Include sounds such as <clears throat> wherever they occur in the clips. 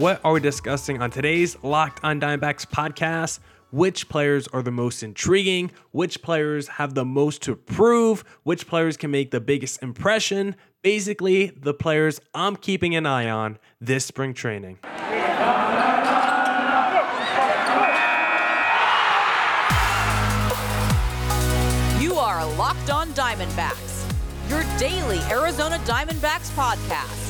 What are we discussing on today's Locked on Diamondbacks podcast? Which players are the most intriguing? Which players have the most to prove? Which players can make the biggest impression? Basically, the players I'm keeping an eye on this spring training. You are Locked On Diamondbacks, your daily Arizona Diamondbacks podcast,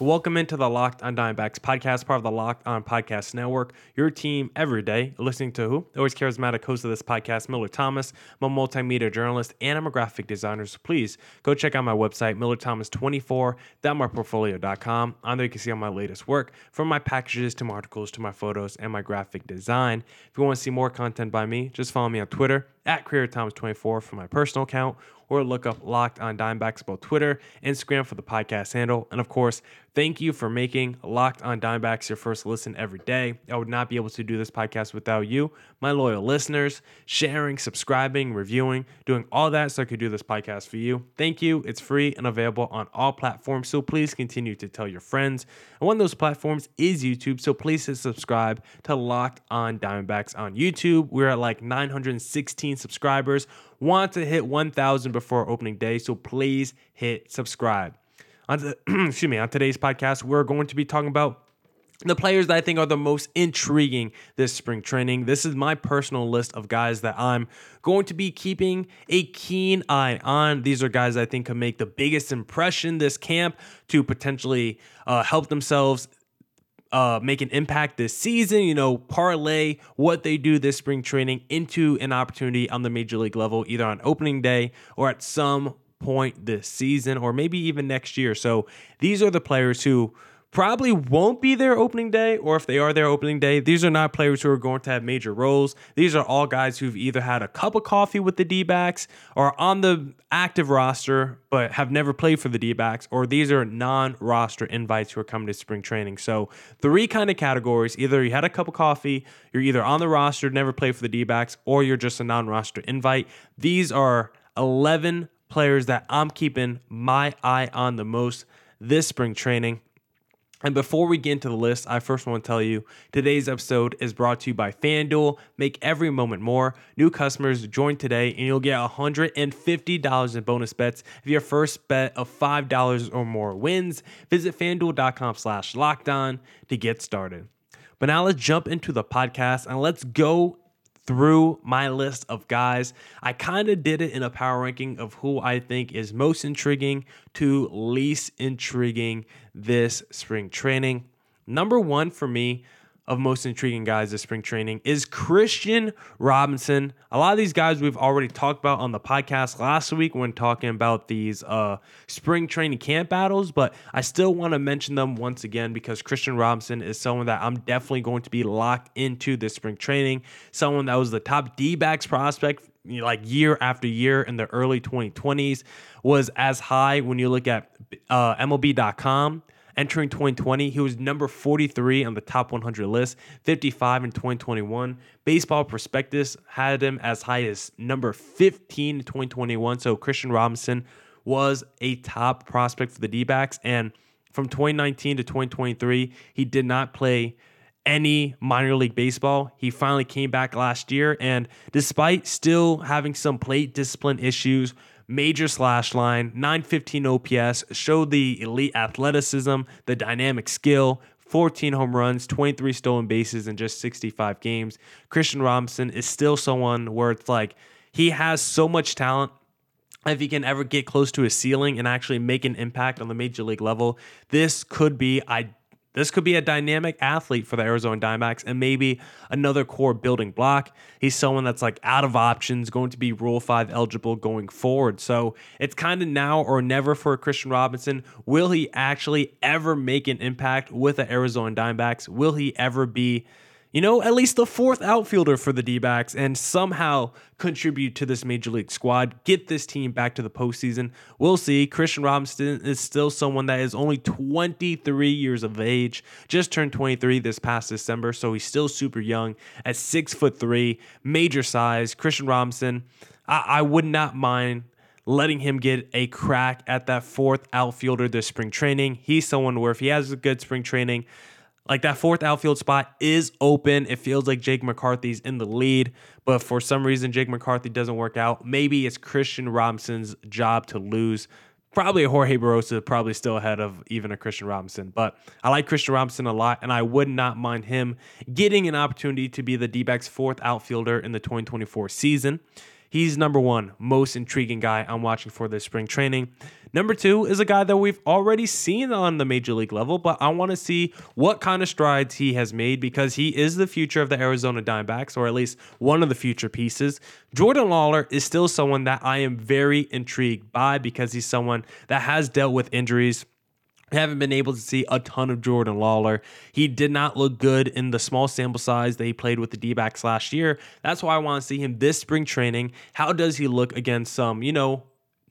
Welcome into the Locked on Diamondbacks podcast, part of the Locked on Podcast Network. Your team every day, listening to who? Always charismatic host of this podcast, Millard Thomas. I'm a multimedia journalist and I'm a graphic designer. So please go check out my website, millerthomas24.myportfolio.com. On there, you can see all my latest work, from my packages to my articles to my photos and my graphic design. If you want to see more content by me, just follow me on Twitter at CreatorThomas24 for my personal account or look up Locked on Diamondbacks both Twitter, Instagram for the podcast handle. And of course, thank you for making Locked on Diamondbacks your first listen every day. I would not be able to do this podcast without you, my loyal listeners, sharing, subscribing, reviewing, doing all that so I could do this podcast for you. Thank you. It's free and available on all platforms. So please continue to tell your friends. And one of those platforms is YouTube. So please hit subscribe to Locked on Diamondbacks on YouTube. We're at like 916 subscribers want to hit 1000 before opening day so please hit subscribe on the, <clears throat> excuse me on today's podcast we're going to be talking about the players that I think are the most intriguing this spring training. This is my personal list of guys that I'm going to be keeping a keen eye on. These are guys I think can make the biggest impression this camp to potentially uh, help themselves uh, make an impact this season, you know, parlay what they do this spring training into an opportunity on the major league level, either on opening day or at some point this season, or maybe even next year. So these are the players who probably won't be there opening day, or if they are there opening day, these are not players who are going to have major roles. These are all guys who've either had a cup of coffee with the D backs or on the active roster, but have never played for the D backs, or these are non roster invites who are coming to spring training. So, three kind of categories either you had a cup of coffee, you're either on the roster, never played for the D backs, or you're just a non roster invite. These are 11 players that I'm keeping my eye on the most this spring training. And before we get into the list, I first want to tell you today's episode is brought to you by FanDuel. Make every moment more. New customers join today and you'll get $150 in bonus bets if your first bet of $5 or more wins. Visit fanduel.com slash locked on to get started. But now let's jump into the podcast and let's go through my list of guys. I kind of did it in a power ranking of who I think is most intriguing to least intriguing this spring training. Number one for me of most intriguing guys this spring training is Kristian Robinson. A lot of these guys we've already talked about on the podcast last week when talking about these uh, spring training camp battles, but I still want to mention them once again because Kristian Robinson is someone that I'm definitely going to be locked into this spring training. Someone that was the top D backs prospect like year after year in the early 2020s was as high when you look at uh, MLB.com entering 2020. He was number 43 on the top 100 list, 55 in 2021. Baseball Prospectus had him as high as number 15 in 2021. So Kristian Robinson was a top prospect for the D backs. And from 2019 to 2023, he did not play any minor league baseball. He finally came back last year, and despite still having some plate discipline issues, major slash line, 915 OPS, showed the elite athleticism, the dynamic skill, 14 home runs, 23 stolen bases in just 65 games. Kristian Robinson is still someone where it's like he has so much talent. If he can ever get close to his ceiling and actually make an impact on the major league level, this could be I this could be a dynamic athlete for the Arizona Diamondbacks and maybe another core building block. He's someone that's like out of options, going to be Rule 5 eligible going forward. So it's kind of now or never for Kristian Robinson. Will he actually ever make an impact with the Arizona Diamondbacks? Will he ever be, you know, at least the fourth outfielder for the D backs and somehow contribute to this major league squad, get this team back to the postseason. We'll see. Kristian Robinson is still someone that is only 23 years of age, just turned 23 this past December, so he's still super young at six foot three, major size. Kristian Robinson, I, I would not mind letting him get a crack at that fourth outfielder this spring training. He's someone where if he has a good spring training, like that fourth outfield spot is open. It feels like Jake McCarthy's in the lead, but for some reason Jake McCarthy doesn't work out. Maybe it's Kristian Robinson's job to lose. Probably a Jorge Barrosa, probably still ahead of even a Kristian Robinson. But I like Kristian Robinson a lot, and I would not mind him getting an opportunity to be the D backs' fourth outfielder in the 2024 season. He's number one, most intriguing guy I'm watching for this spring training. Number two is a guy that we've already seen on the major league level, but I want to see what kind of strides he has made because he is the future of the Arizona Diamondbacks, or at least one of the future pieces. Jordan Lawlar is still someone that I am very intrigued by because he's someone that has dealt with injuries haven't been able to see a ton of Jordan Lawlar. He did not look good in the small sample size that he played with the D backs last year. That's why I want to see him this spring training. How does he look against some, you know,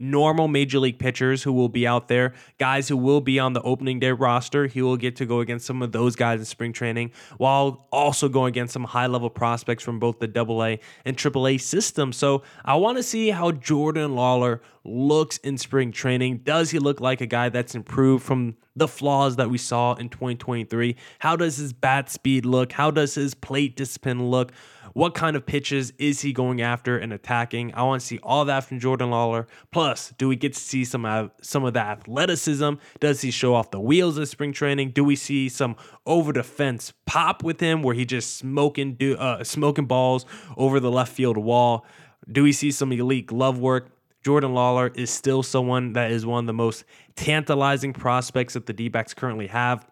normal major league pitchers who will be out there, guys who will be on the opening day roster. He will get to go against some of those guys in spring training while also going against some high level prospects from both the AA and AAA system. So I want to see how Jordan Lawlar looks in spring training. Does he look like a guy that's improved from the flaws that we saw in 2023? How does his bat speed look? How does his plate discipline look? What kind of pitches is he going after and attacking? I want to see all that from Jordan Lawlar. Plus, do we get to see some uh, some of the athleticism? Does he show off the wheels of spring training? Do we see some over the fence pop with him where he just smoking do uh, smoking balls over the left field wall? Do we see some elite glove work? Jordan Lawlar is still someone that is one of the most tantalizing prospects that the D backs currently have.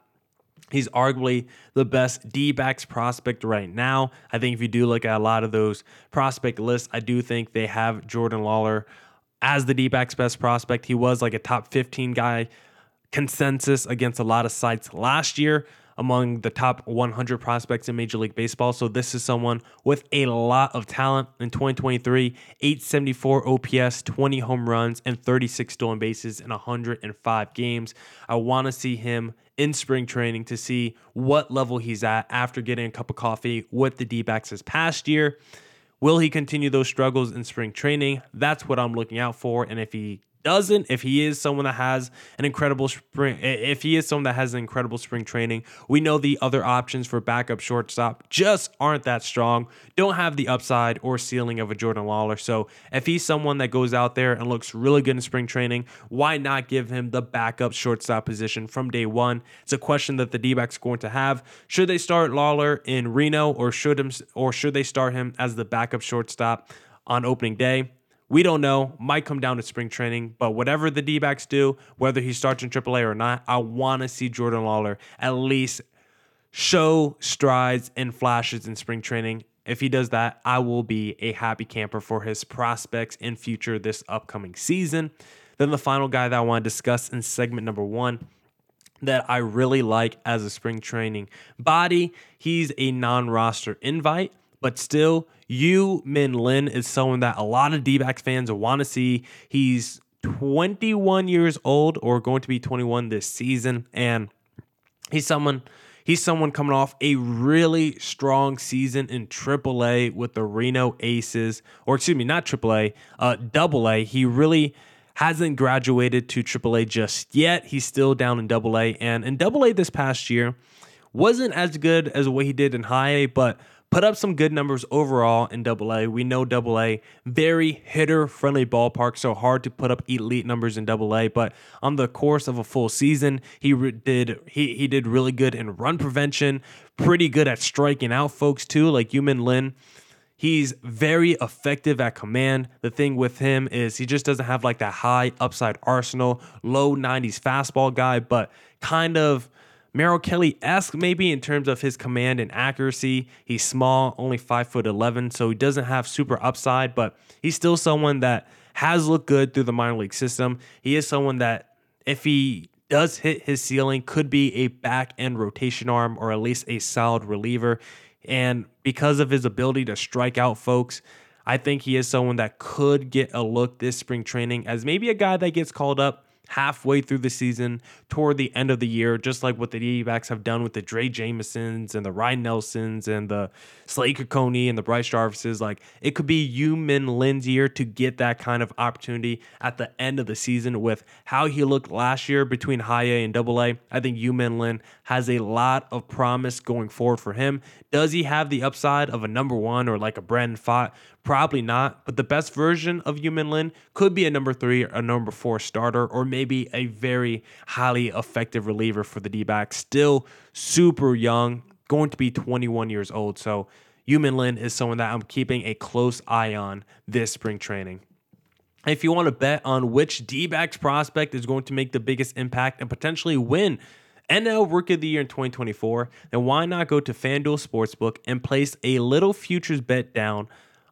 He's arguably the best D backs prospect right now. I think if you do look at a lot of those prospect lists, I do think they have Jordan Lawlar as the D backs best prospect. He was like a top 15 guy consensus against a lot of sites last year among the top 100 prospects in Major League Baseball. So this is someone with a lot of talent in 2023, 874 OPS, 20 home runs, and 36 stolen bases in 105 games. I want to see him in spring training to see what level he's at after getting a cup of coffee with the D backs this past year. Will he continue those struggles in spring training? That's what I'm looking out for. And if he doesn't, if he is someone that has an incredible spring, if he is someone that has an incredible spring training, we know the other options for backup shortstop just aren't that strong, don't have the upside or ceiling of a Jordan Lawlar. So if he's someone that goes out there and looks really good in spring training, why not give him the backup shortstop position from day one? It's a question that the D backs going to have. Should they start Lawlar in Reno or should him or should they start him as the backup shortstop on opening day? We don't know. Might come down to spring training, but whatever the D backs do, whether he starts in AAA or not, I want to see Jordan Lawlar at least show strides and flashes in spring training. If he does that, I will be a happy camper for his prospects in future this upcoming season. Then the final guy that I want to discuss in segment number one that I really like as a spring training body. He's a non roster invite, but still, Yu Min Lin is someone that a lot of D fans want to see. He's 21 years old or going to be 21 this season. And he's someone. He's someone coming off a really strong season in AAA with the Reno Aces, or excuse me, not AAA, uh, AA. He really hasn't graduated to AAA just yet. He's still down in AA, and in AA this past year wasn't as good as what he did in High A, but put up some good numbers overall in Double A. We know Double A very hitter friendly ballpark, so hard to put up elite numbers in Double A. But on the course of a full season, he re- did he he did really good in run prevention, pretty good at striking out folks too, like Yu Min Lin. He's very effective at command. The thing with him is he just doesn't have like that high upside arsenal, low 90s fastball guy, but kind of Merrill Kelly esque maybe in terms of his command and accuracy. He's small, only five foot eleven, so he doesn't have super upside, but he's still someone that has looked good through the minor league system. He is someone that if he does hit his ceiling, could be a back end rotation arm or at least a solid reliever. And because of his ability to strike out folks, I think he is someone that could get a look this spring training as maybe a guy that gets called up halfway through the season toward the end of the year, just like what the D backs have done with the Drey Jamesons and the Ryan Nelsons and the Slade Cecconi and the Bryce Jarvises. Like it could be Yu-Min Lin's year to get that kind of opportunity at the end of the season with how he looked last year between high A and double A. I think Yu-Min Lin has a lot of promise going forward for him. Does he have the upside of a number one or like a Brandon Pfaadt? Probably not, but the best version of Yu-Min Lin could be a number three, or a number four starter, or maybe a very highly effective reliever for the D back. Still super young, going to be 21 years old. So Yu-Min Lin is someone that I'm keeping a close eye on this spring training. If you want to bet on which D backs prospect is going to make the biggest impact and potentially win NL Rookie of the Year in 2024, then why not go to FanDuel Sportsbook and place a little futures bet down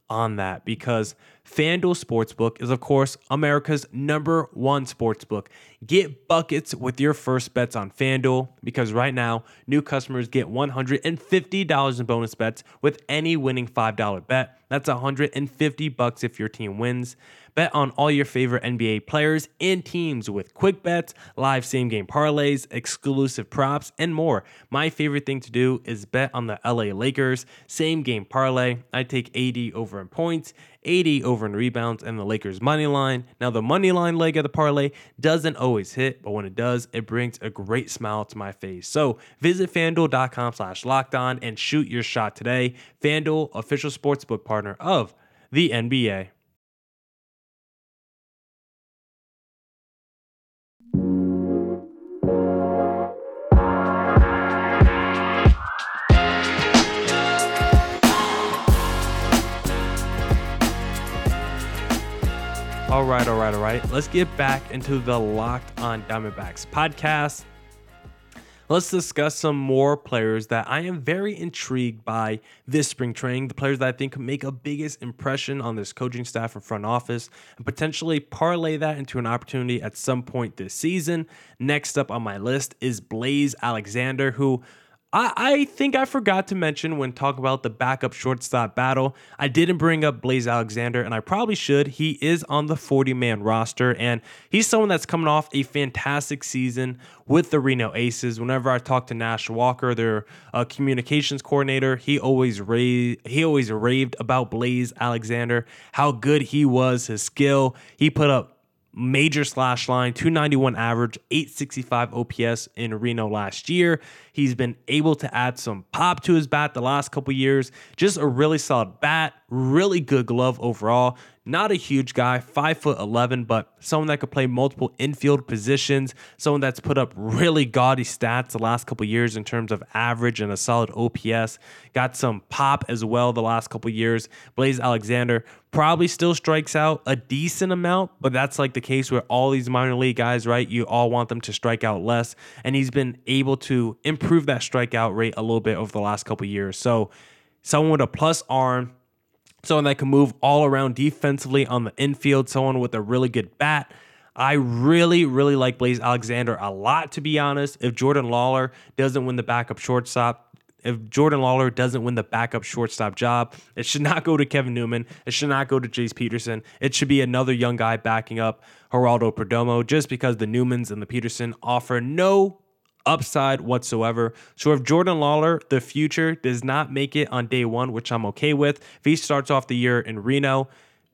on that because FanDuel Sportsbook is, of course, America's number one sportsbook. Get buckets with your first bets on FanDuel because right now, new customers get $150 in bonus bets with any winning $5 bet. That's 150 bucks if your team wins. Bet on all your favorite NBA players and teams with quick bets, live same game parlays, exclusive props, and more. My favorite thing to do is bet on the LA Lakers same game parlay. I take AD over in points, AD over in rebounds, and the Lakers money line. Now, the money line leg of the parlay doesn't always hit, but when it does, it brings a great smile to my face. So visit fanduel.com slash locked on and shoot your shot today. FanDuel, official sportsbook partner of the NBA. All right, all right, all right. Let's get back into the Locked on Diamondbacks podcast. Let's discuss some more players that I am very intrigued by this spring training. The players that I think could make a biggest impression on this coaching staff and front office, and potentially parlay that into an opportunity at some point this season. Next up on my list is Blaze Alexander, who I, I think I forgot to mention when talking about the backup shortstop battle. I didn't bring up Blaze Alexander, and I probably should. He is on the 40 man roster, and he's someone that's coming off a fantastic season with the Reno Aces. Whenever I talk to Nash Walker, their uh, communications coordinator, he always raved, he always raved about Blaze Alexander, how good he was, his skill. He put up major slash line, 291 average, 865 OPS in Reno last year. He's been able to add some pop to his bat the last couple years. Just a really solid bat, really good glove overall. Not a huge guy, five foot eleven, but someone that could play multiple infield positions. Someone that's put up really gaudy stats the last couple years in terms of average and a solid OPS. Got some pop as well the last couple years. Blaze Alexander probably still strikes out a decent amount, but that's like the case with all these minor league guys, right? You all want them to strike out less, and he's been able to improve that strikeout rate a little bit over the last couple years. So, someone with a plus arm someone that can move all around defensively on the infield, someone with a really good bat. I really, really like Blaze Alexander a lot, to be honest. If Jordan Lawlar doesn't win the backup shortstop, if Jordan Lawlar doesn't win the backup shortstop job, it should not go to Kevin Newman. It should not go to Jace Peterson. It should be another young guy backing up Geraldo Perdomo just because the Newmans and the Peterson offer no upside whatsoever. So if Jordan Lawlar, the future, does not make it on day one, which I'm okay with, if he starts off the year in Reno,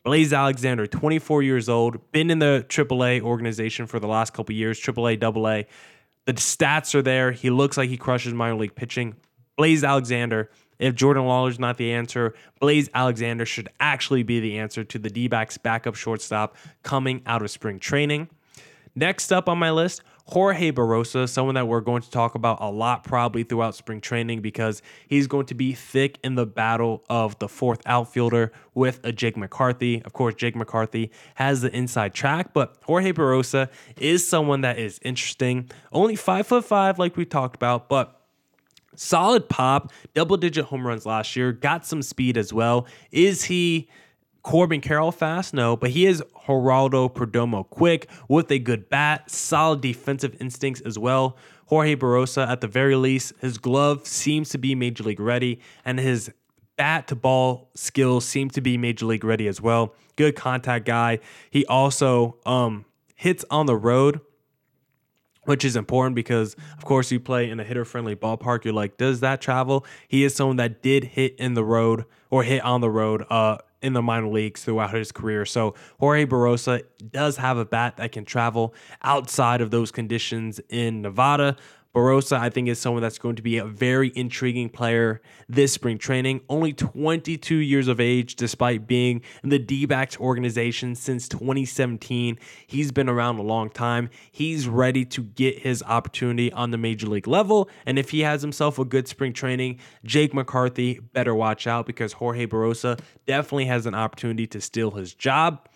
Blaze Alexander, 24 years old, been in the AAA organization for the last couple years, AAA, AA. The stats are there. He looks like he crushes minor league pitching. Blaze Alexander, if Jordan Lawlar's not the answer, Blaze Alexander should actually be the answer to the D backs backup shortstop coming out of spring training. Next up on my list, Jorge Barrosa, someone that we're going to talk about a lot probably throughout spring training because he's going to be thick in the battle of the fourth outfielder with a Jake McCarthy. Of course, Jake McCarthy has the inside track, but Jorge Barrosa is someone that is interesting. Only five foot five, like we talked about, but solid pop, double digit home runs last year, got some speed as well. Is he Corbin Carroll fast? No, but he is Geraldo Perdomo quick with a good bat, solid defensive instincts as well. Jorge Barrosa, at the very least, his glove seems to be major league ready, and his bat to ball skills seem to be major league ready as well. Good contact guy. He also um, hits on the road, which is important because, of course, you play in a hitter friendly ballpark. You're like, does that travel? He is someone that did hit in the road or hit on the road uh, in the minor leagues throughout his career. So Jorge Barrosa does have a bat that can travel outside of those conditions in Nevada. Barrosa, I think, is someone that's going to be a very intriguing player this spring training. Only 22 years of age, despite being in the D backs organization since 2017. He's been around a long time. He's ready to get his opportunity on the major league level. And if he has himself a good spring training, Jake McCarthy better watch out because Jorge Barrosa definitely has an opportunity to steal his job.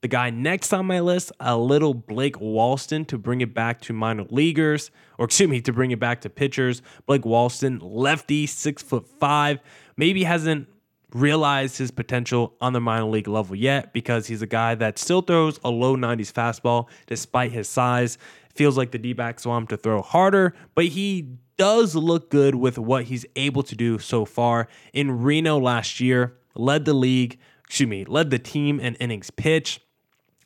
The guy next on my list, a little Blake Walston to bring it back to minor leaguers, or excuse me, to bring it back to pitchers. Blake Walston, lefty, six foot five, maybe hasn't realized his potential on the minor league level yet because he's a guy that still throws a low 90s fastball despite his size. Feels like the D backs want him to throw harder, but he does look good with what he's able to do so far. In Reno last year, led the league, excuse me, led the team in innings pitched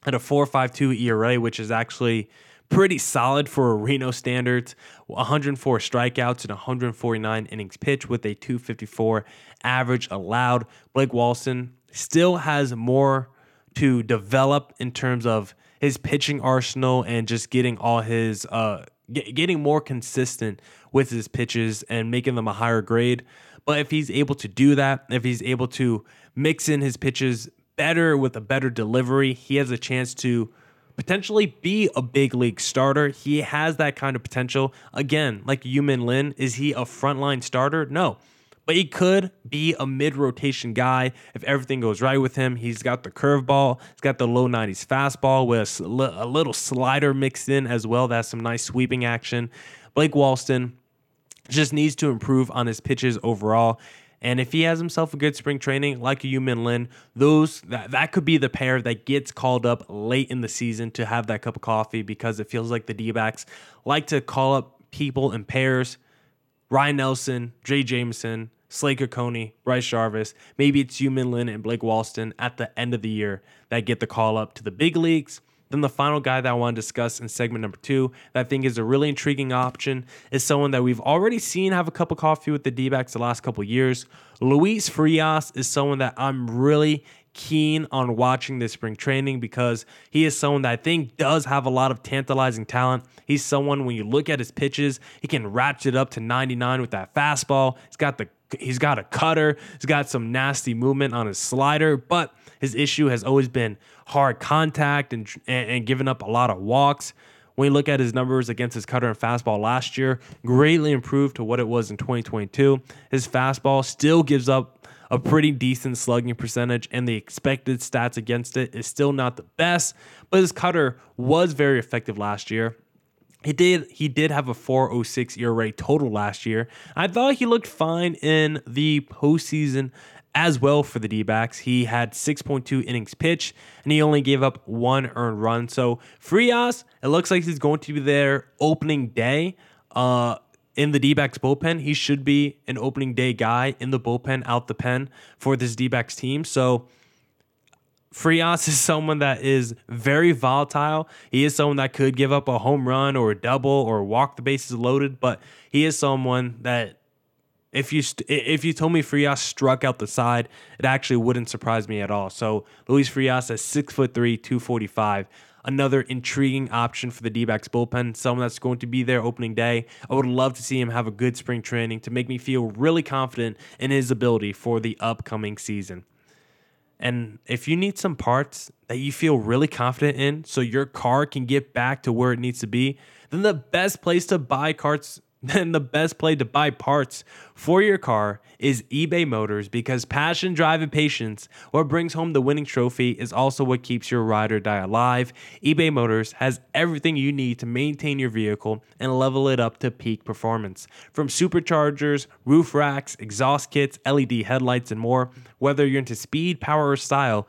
at a 4.52 ERA, which is actually pretty solid for Reno standards. 104 strikeouts and 149 innings pitched with a 254 average allowed. Blake Walston still has more to develop in terms of his pitching arsenal and just getting all his uh get, getting more consistent with his pitches and making them a higher grade. But if he's able to do that, if he's able to mix in his pitches better with a better delivery, he has a chance to potentially be a big league starter. He has that kind of potential. Again, like Yu-Min Lin, is he a frontline starter? No. But he could be a mid rotation guy if everything goes right with him. He's got the curveball, he's got the low 90s fastball with a little slider mixed in as well. That's some nice sweeping action. Blake Walston just needs to improve on his pitches overall. And if he has himself a good spring training, like a Yu-Min Lin, those that, that could be the pair that gets called up late in the season to have that cup of coffee because it feels like the D-backs like to call up people in pairs. Ryan Nelson, Jay Jameson, Slade Cecconi, Bryce Jarvis. Maybe it's Yu-Min Lin and Blake Walston at the end of the year that get the call up to the big leagues. Then the final guy that I want to discuss in segment number two that I think is a really intriguing option is someone that we've already seen have a cup of coffee with the D-backs the last couple years. Luis Frias is someone that I'm really keen on watching this spring training because he is someone that I think does have a lot of tantalizing talent. He's someone when you look at his pitches, he can ratchet up to 99 with that fastball. He's got the he's got a cutter, he's got some nasty movement on his slider, but his issue has always been hard contact and, and, and giving up a lot of walks. When you look at his numbers against his cutter and fastball last year, greatly improved to what it was in 2022. His fastball still gives up a pretty decent slugging percentage, and the expected stats against it is still not the best, but his cutter was very effective last year. He did he did have a 406 ERA total last year. I thought he looked fine in the postseason as well for the D backs. He had 6.2 innings pitched and he only gave up one earned run. So Frias, it looks like he's going to be there opening day. Uh, in the D backs bullpen, he should be an opening day guy in the bullpen, out the pen for this D backs team. So Frias is <laughs> someone that is very volatile. He is someone that could give up a home run or a double or walk the bases loaded, but he is someone that if you st- if you told me Frias struck out the side, it actually wouldn't surprise me at all. So Luis Frias at six foot three, two forty five. Another intriguing option for the D-backs bullpen, someone that's going to be there opening day. I would love to see him have a good spring training to make me feel really confident in his ability for the upcoming season. And if you need some parts that you feel really confident in so your car can get back to where it needs to be, then the best place to buy carts then the best play to buy parts for your car is eBay Motors because passion, drive, and patience, what brings home the winning trophy, is also what keeps your ride or die alive. eBay Motors has everything you need to maintain your vehicle and level it up to peak performance. From superchargers, roof racks, exhaust kits, LED headlights, and more, whether you're into speed, power, or style,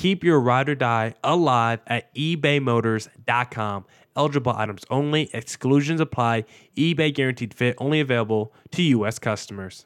Keep your ride or die alive at ebaymotors.com. Eligible items only, exclusions apply. eBay guaranteed fit only available to U.S. customers.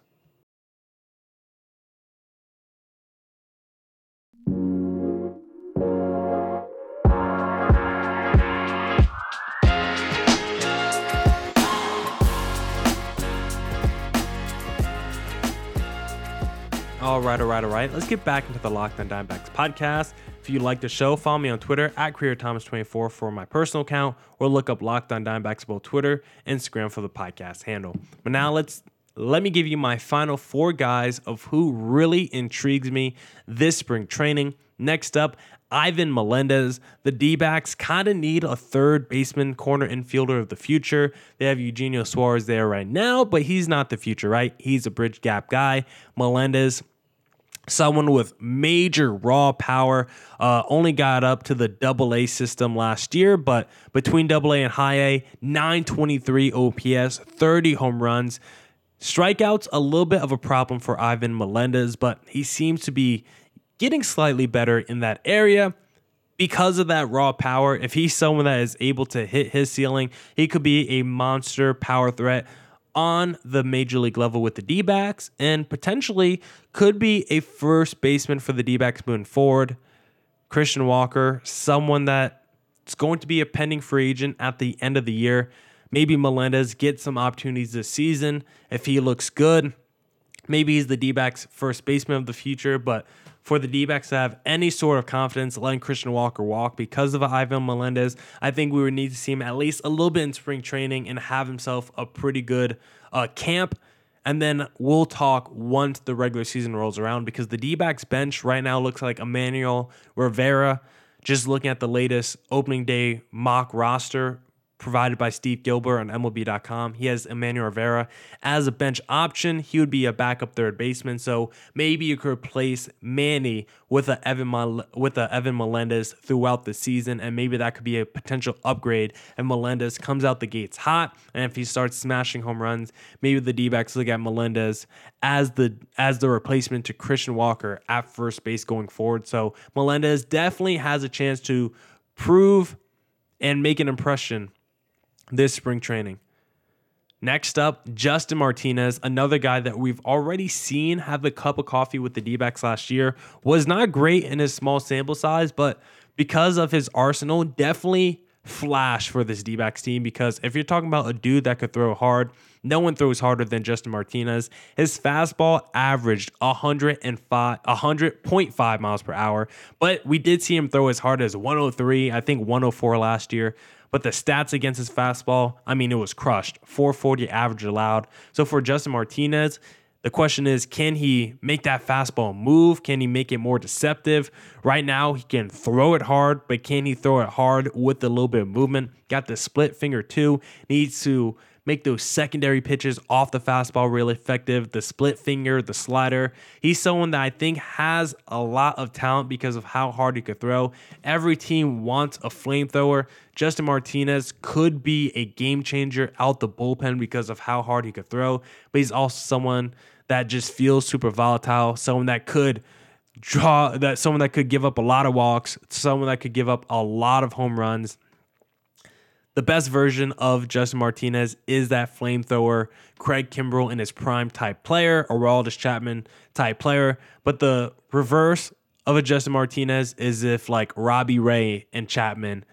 All right, all right, all right. Let's get back into the Locked On Diamondbacks podcast. If you like the show, follow me on Twitter at CreatorThomas24 for my personal account, or look up Locked On Diamondbacks both Twitter, Instagram for the podcast handle. But now let's let me give you my final four guys of who really intrigues me this spring training. Next up, Ivan Melendez. The D backs kind of need a third baseman, corner infielder of the future. They have Eugenio Suarez there right now, but he's not the future, right? He's a bridge gap guy. Melendez someone with major raw power. Uh, only got up to the double A system last year, but between double A and high A, 923 OPS, 30 home runs. Strikeouts, a little bit of a problem for Ivan Melendez, but he seems to be getting slightly better in that area because of that raw power. If he's someone that is able to hit his ceiling, he could be a monster power threat on the major league level with the D backs and potentially could be a first baseman for the D backs moving forward. Christian Walker, someone that's going to be a pending free agent at the end of the year. Maybe Melendez gets some opportunities this season if he looks good. Maybe he's the D backs first baseman of the future, but for the D backs to have any sort of confidence letting Christian Walker walk because of Ivan Melendez, I think we would need to see him at least a little bit in spring training and have himself a pretty good uh, camp. And then we'll talk once the regular season rolls around because the D backs bench right now looks like Emmanuel Rivera. Just looking at the latest opening day mock roster, provided by Steve Gilbert on MLB.com. He has Emmanuel Rivera as a bench option. He would be a backup third baseman, so maybe you could replace Manny with a Evan with a Evan Melendez throughout the season, and maybe that could be a potential upgrade. And Melendez comes out the gates hot, and if he starts smashing home runs, maybe the D-backs look at Melendez as the as the replacement to Christian Walker at first base going forward. So Melendez definitely has a chance to prove and make an impression this spring training. Next up, Justin Martinez, another guy that we've already seen have a cup of coffee with the D backs last year, was not great in his small sample size, but because of his arsenal, definitely flash for this D backs team. Because if you're talking about a dude that could throw hard, no one throws harder than Justin Martinez. His fastball averaged 105, 100.5 miles per hour, but we did see him throw as hard as 103, I think 104 last year. But the stats against his fastball, I mean, it was crushed. 440 average allowed. So for Justin Martinez, the question is, can he make that fastball move? Can he make it more deceptive? Right now, he can throw it hard, but can he throw it hard with a little bit of movement? Got the split finger too. Needs to make those secondary pitches off the fastball real effective. The split finger, the slider. He's someone that I think has a lot of talent because of how hard he could throw. Every team wants a flamethrower. Justin Martinez could be a game changer out the bullpen because of how hard he could throw, but he's also someone that just feels super volatile, someone that could draw that someone that could give up a lot of walks, someone that could give up a lot of home runs the best version of Justin Martinez is that flamethrower, Craig Kimbrel in his prime type player, or Aroldis Chapman type player. But the reverse of a Justin Martinez is if like Robbie Ray and Chapman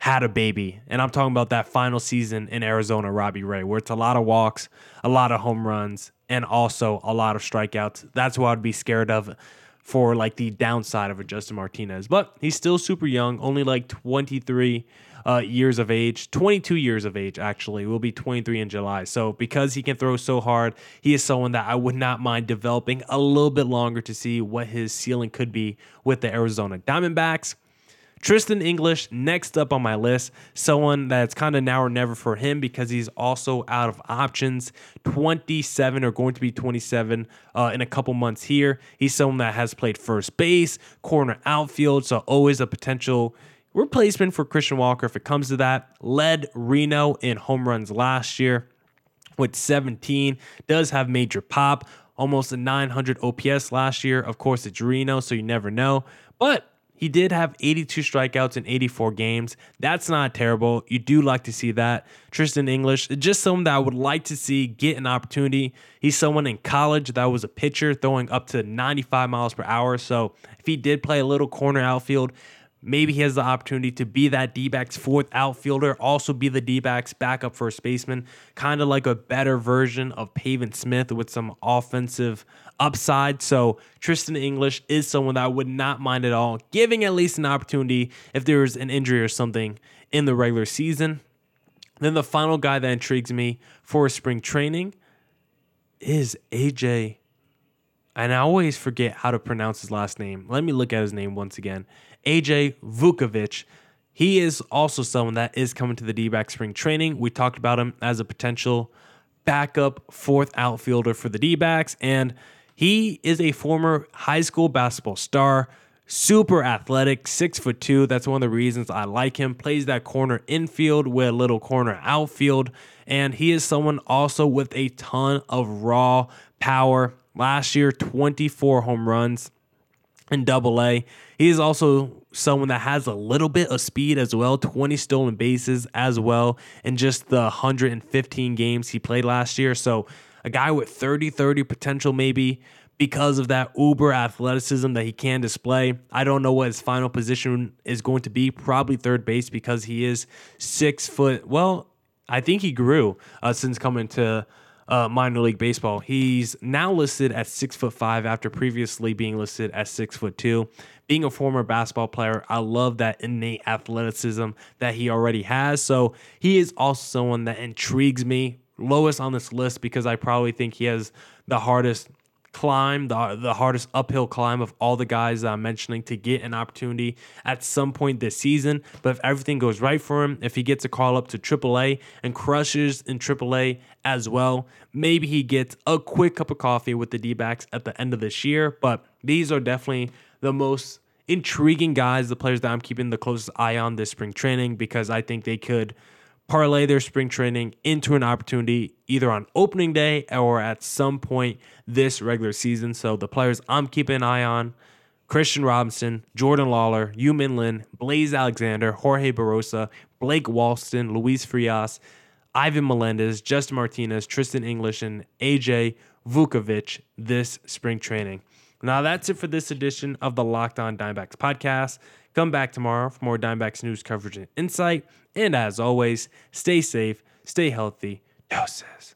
had a baby. And I'm talking about that final season in Arizona, Robbie Ray, where it's a lot of walks, a lot of home runs, and also a lot of strikeouts. That's what I'd be scared of for like the downside of a Justin Martinez. But he's still super young, only like 23 uh, years of age, 22 years of age, actually. Will be 23 in July. So because he can throw so hard, he is someone that I would not mind developing a little bit longer to see what his ceiling could be with the Arizona Diamondbacks. Tristan English, next up on my list, someone that's kind of now or never for him because he's also out of options. 27 or going to be 27 uh, in a couple months here. He's someone that has played first base, corner outfield, so always a potential replacement for Christian Walker if it comes to that. Led Reno in home runs last year with 17, does have major pop. Almost a 900 OPS last year. Of course, it's Reno, so you never know. But he did have 82 strikeouts in 84 games. That's not terrible. You do like to see that. Tristan English, just someone that I would like to see get an opportunity. He's someone in college that was a pitcher throwing up to 95 miles per hour. So if he did play a little corner outfield, maybe he has the opportunity to be that D backs fourth outfielder, also be the D backs backup first baseman, kind of like a better version of Pavin Smith with some offensive upside. So Tristan English is someone that I would not mind at all giving at least an opportunity if there was an injury or something in the regular season. Then the final guy that intrigues me for spring training is AJ. And I always forget how to pronounce his last name. Let me look at his name once again. AJ Vukovich. He is also someone that is coming to the D back spring training. We talked about him as a potential backup fourth outfielder for the D backs. And he is a former high school basketball star, super athletic, six foot two. That's one of the reasons I like him. Plays that corner infield with a little corner outfield. And he is someone also with a ton of raw power. Last year, 24 home runs in double A. He is also someone that has a little bit of speed as well, 20 stolen bases as well in just the 115 games he played last year. So a guy with 30 30 potential, maybe because of that uber athleticism that he can display. I don't know what his final position is going to be. Probably third base because he is six foot. Well, I think he grew uh, since coming to uh, minor league baseball. He's now listed at six foot five after previously being listed at six foot two. Being a former basketball player, I love that innate athleticism that he already has. So he is also someone that intrigues me lowest on this list because I probably think he has the hardest climb, the, the hardest uphill climb of all the guys that I'm mentioning to get an opportunity at some point this season. But if everything goes right for him, if he gets a call up to AAA and crushes in AAA as well, maybe he gets a quick cup of coffee with the D backs at the end of this year. But these are definitely the most intriguing guys, the players that I'm keeping the closest eye on this spring training because I think they could parlay their spring training into an opportunity either on opening day or at some point this regular season. So the players I'm keeping an eye on Kristian Robinson, Jordan Lawlar, Yu Min Lin, Blaze Alexander, Jorge Barrosa, Blake Walston, Luis Frias, Ivan Melendez, Justin Martinez, Tristan English, and AJ Vukovic this spring training. Now that's it for this edition of the Locked On Diamondbacks podcast. Come back tomorrow for more Diamondbacks news coverage and insight. And as always, stay safe, stay healthy. Doses.